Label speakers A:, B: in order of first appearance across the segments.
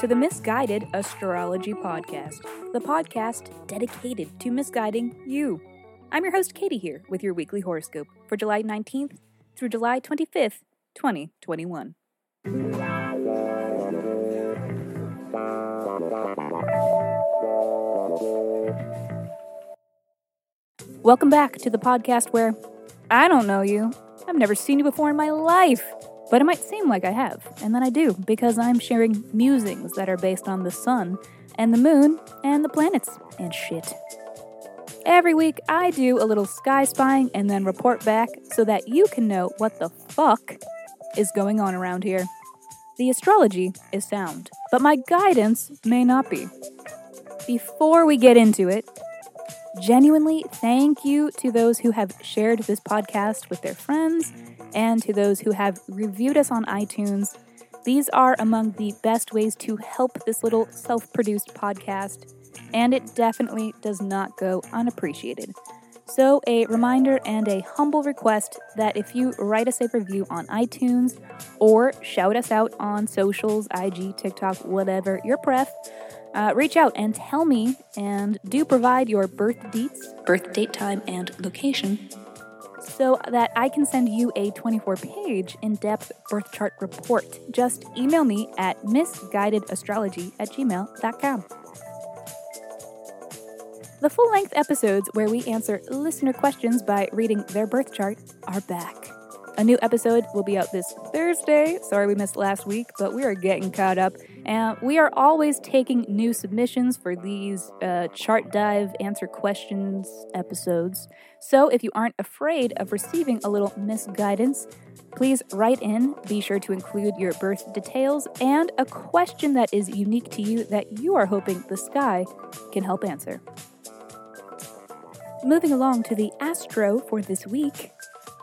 A: to the Misguided Astrology Podcast, the podcast dedicated to misguiding you. I'm your host, Katie, here with your weekly horoscope for July 19th through July 25th, 2021. Welcome back to the podcast where I don't know you. I've never seen you before in my life. But it might seem like I have, and then I do, because I'm sharing musings that are based on the sun and the moon and the planets and shit. Every week, I do a little sky spying and then report back so that you can know what the fuck is going on around here. The astrology is sound, but my guidance may not be. Before we get into it, genuinely thank you to those who have shared this podcast with their friends and to those who have reviewed us on iTunes. These are among the best ways to help this little self produced podcast, and it definitely does not go unappreciated. So, a reminder and a humble request that if you write us a review on iTunes or shout us out on socials, IG, TikTok, whatever your pref, uh, reach out and tell me and do provide your birth dates, birth date time, and location so that I can send you a 24 page in depth birth chart report. Just email me at misguidedastrology at gmail.com. The full length episodes where we answer listener questions by reading their birth chart are back. A new episode will be out this Thursday. Sorry we missed last week, but we are getting caught up. And we are always taking new submissions for these uh, chart dive answer questions episodes. So if you aren't afraid of receiving a little misguidance, please write in. Be sure to include your birth details and a question that is unique to you that you are hoping the sky can help answer. Moving along to the astro for this week,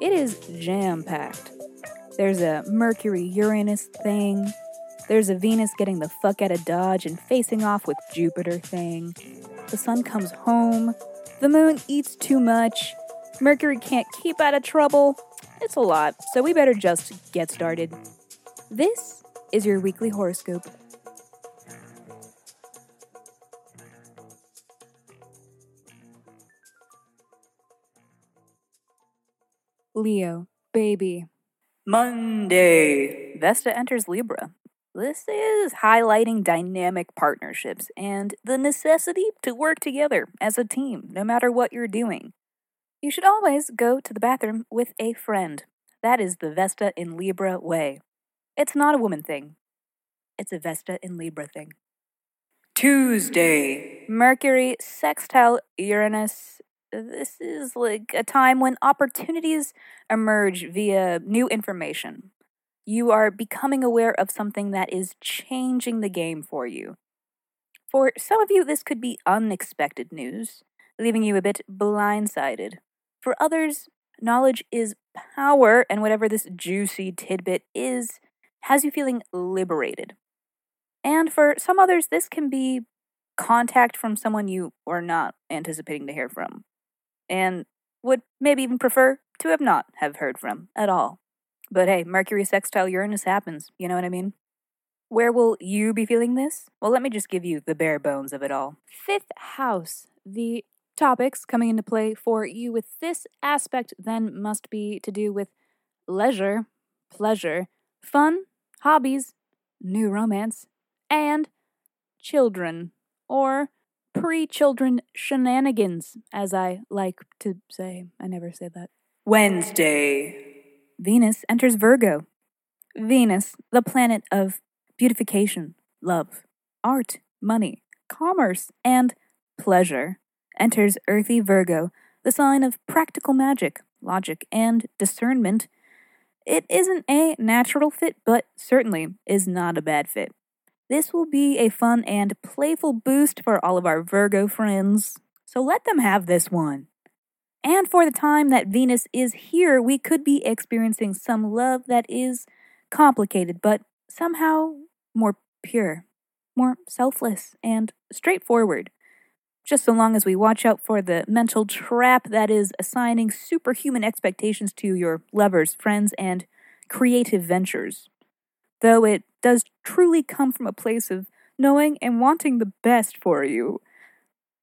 A: it is jam packed. There's a Mercury Uranus thing. There's a Venus getting the fuck out of Dodge and facing off with Jupiter thing. The sun comes home. The moon eats too much. Mercury can't keep out of trouble. It's a lot, so we better just get started. This is your weekly horoscope. Leo, baby. Monday. Vesta enters Libra. This is highlighting dynamic partnerships and the necessity to work together as a team, no matter what you're doing. You should always go to the bathroom with a friend. That is the Vesta in Libra way. It's not a woman thing, it's a Vesta in Libra thing. Tuesday. Mercury sextile Uranus this is like a time when opportunities emerge via new information. You are becoming aware of something that is changing the game for you. For some of you, this could be unexpected news, leaving you a bit blindsided. For others, knowledge is power, and whatever this juicy tidbit is, has you feeling liberated. And for some others, this can be contact from someone you are not anticipating to hear from and would maybe even prefer to have not have heard from at all. But hey, Mercury sextile Uranus happens, you know what I mean? Where will you be feeling this? Well, let me just give you the bare bones of it all. Fifth house. The topics coming into play for you with this aspect then must be to do with leisure, pleasure, fun, hobbies, new romance, and children, or pre children shenanigans, as I like to say. I never say that. Wednesday. Venus enters Virgo. Venus, the planet of beautification, love, art, money, commerce, and pleasure, enters earthy Virgo, the sign of practical magic, logic, and discernment. It isn't a natural fit, but certainly is not a bad fit. This will be a fun and playful boost for all of our Virgo friends, so let them have this one. And for the time that Venus is here, we could be experiencing some love that is complicated, but somehow more pure, more selfless, and straightforward. Just so long as we watch out for the mental trap that is assigning superhuman expectations to your lovers, friends, and creative ventures though it does truly come from a place of knowing and wanting the best for you.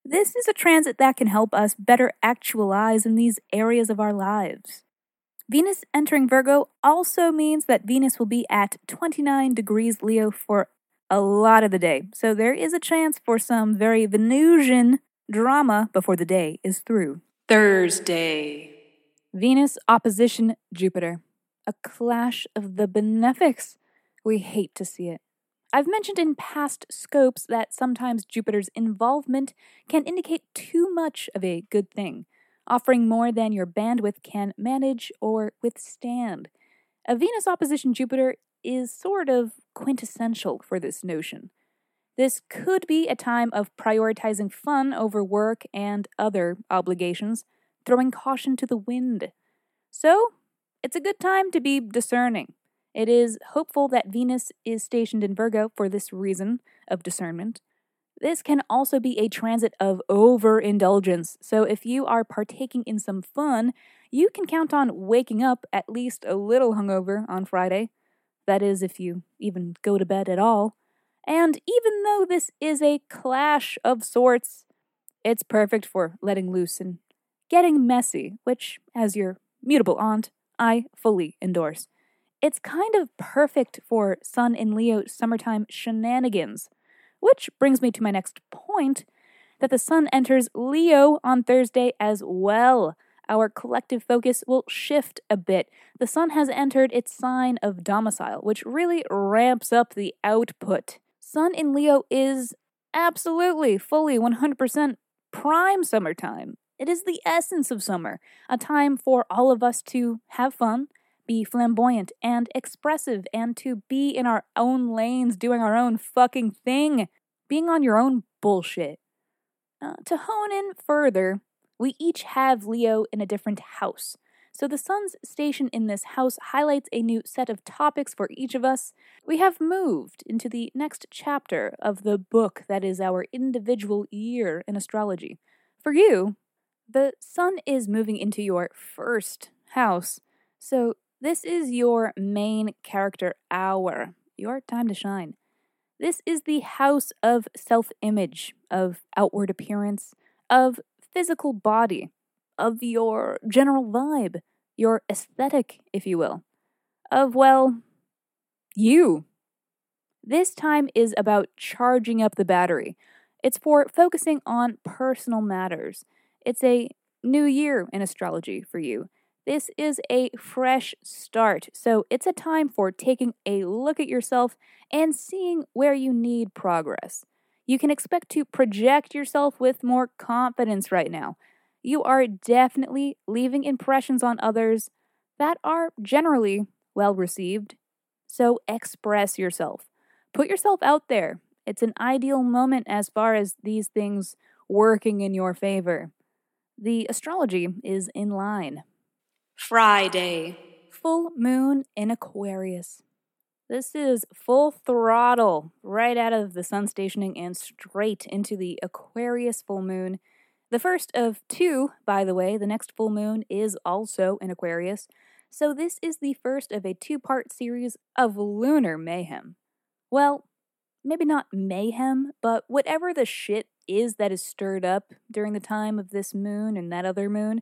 A: This is a transit that can help us better actualize in these areas of our lives. Venus entering Virgo also means that Venus will be at 29 degrees Leo for a lot of the day, so there is a chance for some very Venusian drama before the day is through.
B: Thursday.
A: Venus opposition Jupiter. A clash of the benefics. We hate to see it. I've mentioned in past scopes that sometimes Jupiter's involvement can indicate too much of a good thing, offering more than your bandwidth can manage or withstand. A Venus opposition Jupiter is sort of quintessential for this notion. This could be a time of prioritizing fun over work and other obligations, throwing caution to the wind. So, it's a good time to be discerning. It is hopeful that Venus is stationed in Virgo for this reason of discernment. This can also be a transit of overindulgence, so if you are partaking in some fun, you can count on waking up at least a little hungover on Friday. That is, if you even go to bed at all. And even though this is a clash of sorts, it's perfect for letting loose and getting messy, which, as your mutable aunt, I fully endorse. It's kind of perfect for Sun in Leo summertime shenanigans. Which brings me to my next point that the Sun enters Leo on Thursday as well. Our collective focus will shift a bit. The Sun has entered its sign of domicile, which really ramps up the output. Sun in Leo is absolutely, fully, 100% prime summertime. It is the essence of summer, a time for all of us to have fun, be flamboyant and expressive and to be in our own lanes doing our own fucking thing, being on your own bullshit. Uh, to hone in further, we each have Leo in a different house. So the sun's station in this house highlights a new set of topics for each of us. We have moved into the next chapter of the book that is our individual year in astrology. For you, the sun is moving into your first house. So this is your main character hour, your time to shine. This is the house of self image, of outward appearance, of physical body, of your general vibe, your aesthetic, if you will, of, well, you. This time is about charging up the battery. It's for focusing on personal matters. It's a new year in astrology for you. This is a fresh start, so it's a time for taking a look at yourself and seeing where you need progress. You can expect to project yourself with more confidence right now. You are definitely leaving impressions on others that are generally well received. So express yourself. Put yourself out there. It's an ideal moment as far as these things working in your favor. The astrology is in line.
B: Friday.
A: Full moon in Aquarius. This is full throttle right out of the sun stationing and straight into the Aquarius full moon. The first of two, by the way, the next full moon is also in Aquarius. So this is the first of a two part series of lunar mayhem. Well, maybe not mayhem, but whatever the shit is that is stirred up during the time of this moon and that other moon,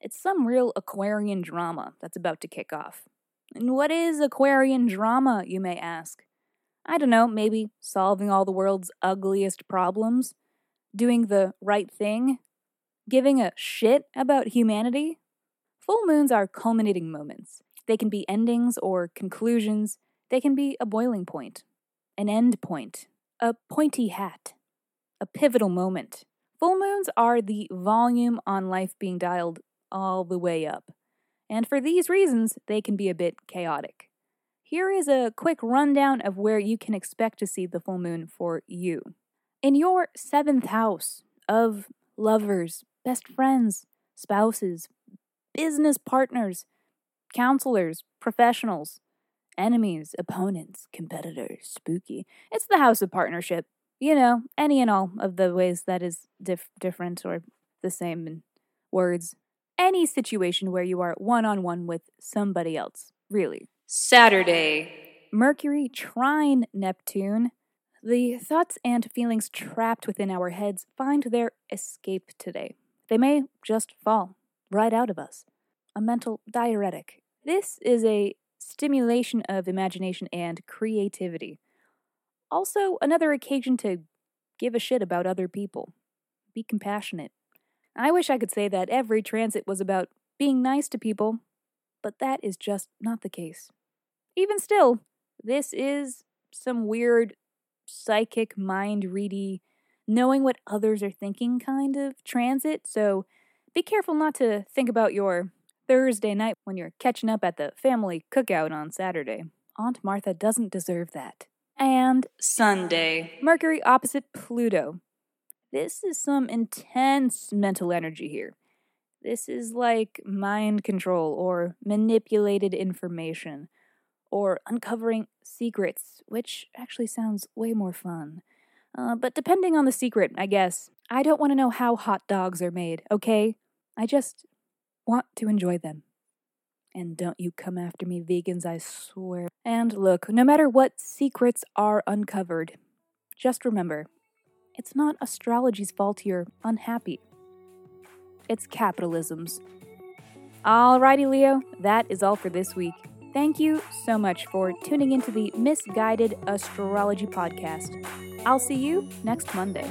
A: it's some real Aquarian drama that's about to kick off. And what is Aquarian drama, you may ask? I don't know, maybe solving all the world's ugliest problems? Doing the right thing? Giving a shit about humanity? Full moons are culminating moments. They can be endings or conclusions. They can be a boiling point, an end point, a pointy hat, a pivotal moment. Full moons are the volume on life being dialed all the way up. And for these reasons, they can be a bit chaotic. Here is a quick rundown of where you can expect to see the full moon for you. In your seventh house of lovers, best friends, spouses, business partners, counselors, professionals, enemies, opponents, competitors, spooky. It's the house of partnership. You know, any and all of the ways that is dif- different or the same in words any situation where you are one on one with somebody else, really.
B: Saturday.
A: Mercury trine Neptune. The thoughts and feelings trapped within our heads find their escape today. They may just fall right out of us. A mental diuretic. This is a stimulation of imagination and creativity. Also, another occasion to give a shit about other people. Be compassionate. I wish I could say that every transit was about being nice to people, but that is just not the case. Even still, this is some weird psychic, mind ready, knowing what others are thinking kind of transit, so be careful not to think about your Thursday night when you're catching up at the family cookout on Saturday. Aunt Martha doesn't deserve that. And
B: Sunday.
A: Mercury opposite Pluto. This is some intense mental energy here. This is like mind control or manipulated information or uncovering secrets, which actually sounds way more fun. Uh, but depending on the secret, I guess. I don't want to know how hot dogs are made, okay? I just want to enjoy them. And don't you come after me, vegans, I swear. And look, no matter what secrets are uncovered, just remember it's not astrology's fault you're unhappy, it's capitalism's. Alrighty, Leo, that is all for this week. Thank you so much for tuning into the Misguided Astrology Podcast. I'll see you next Monday.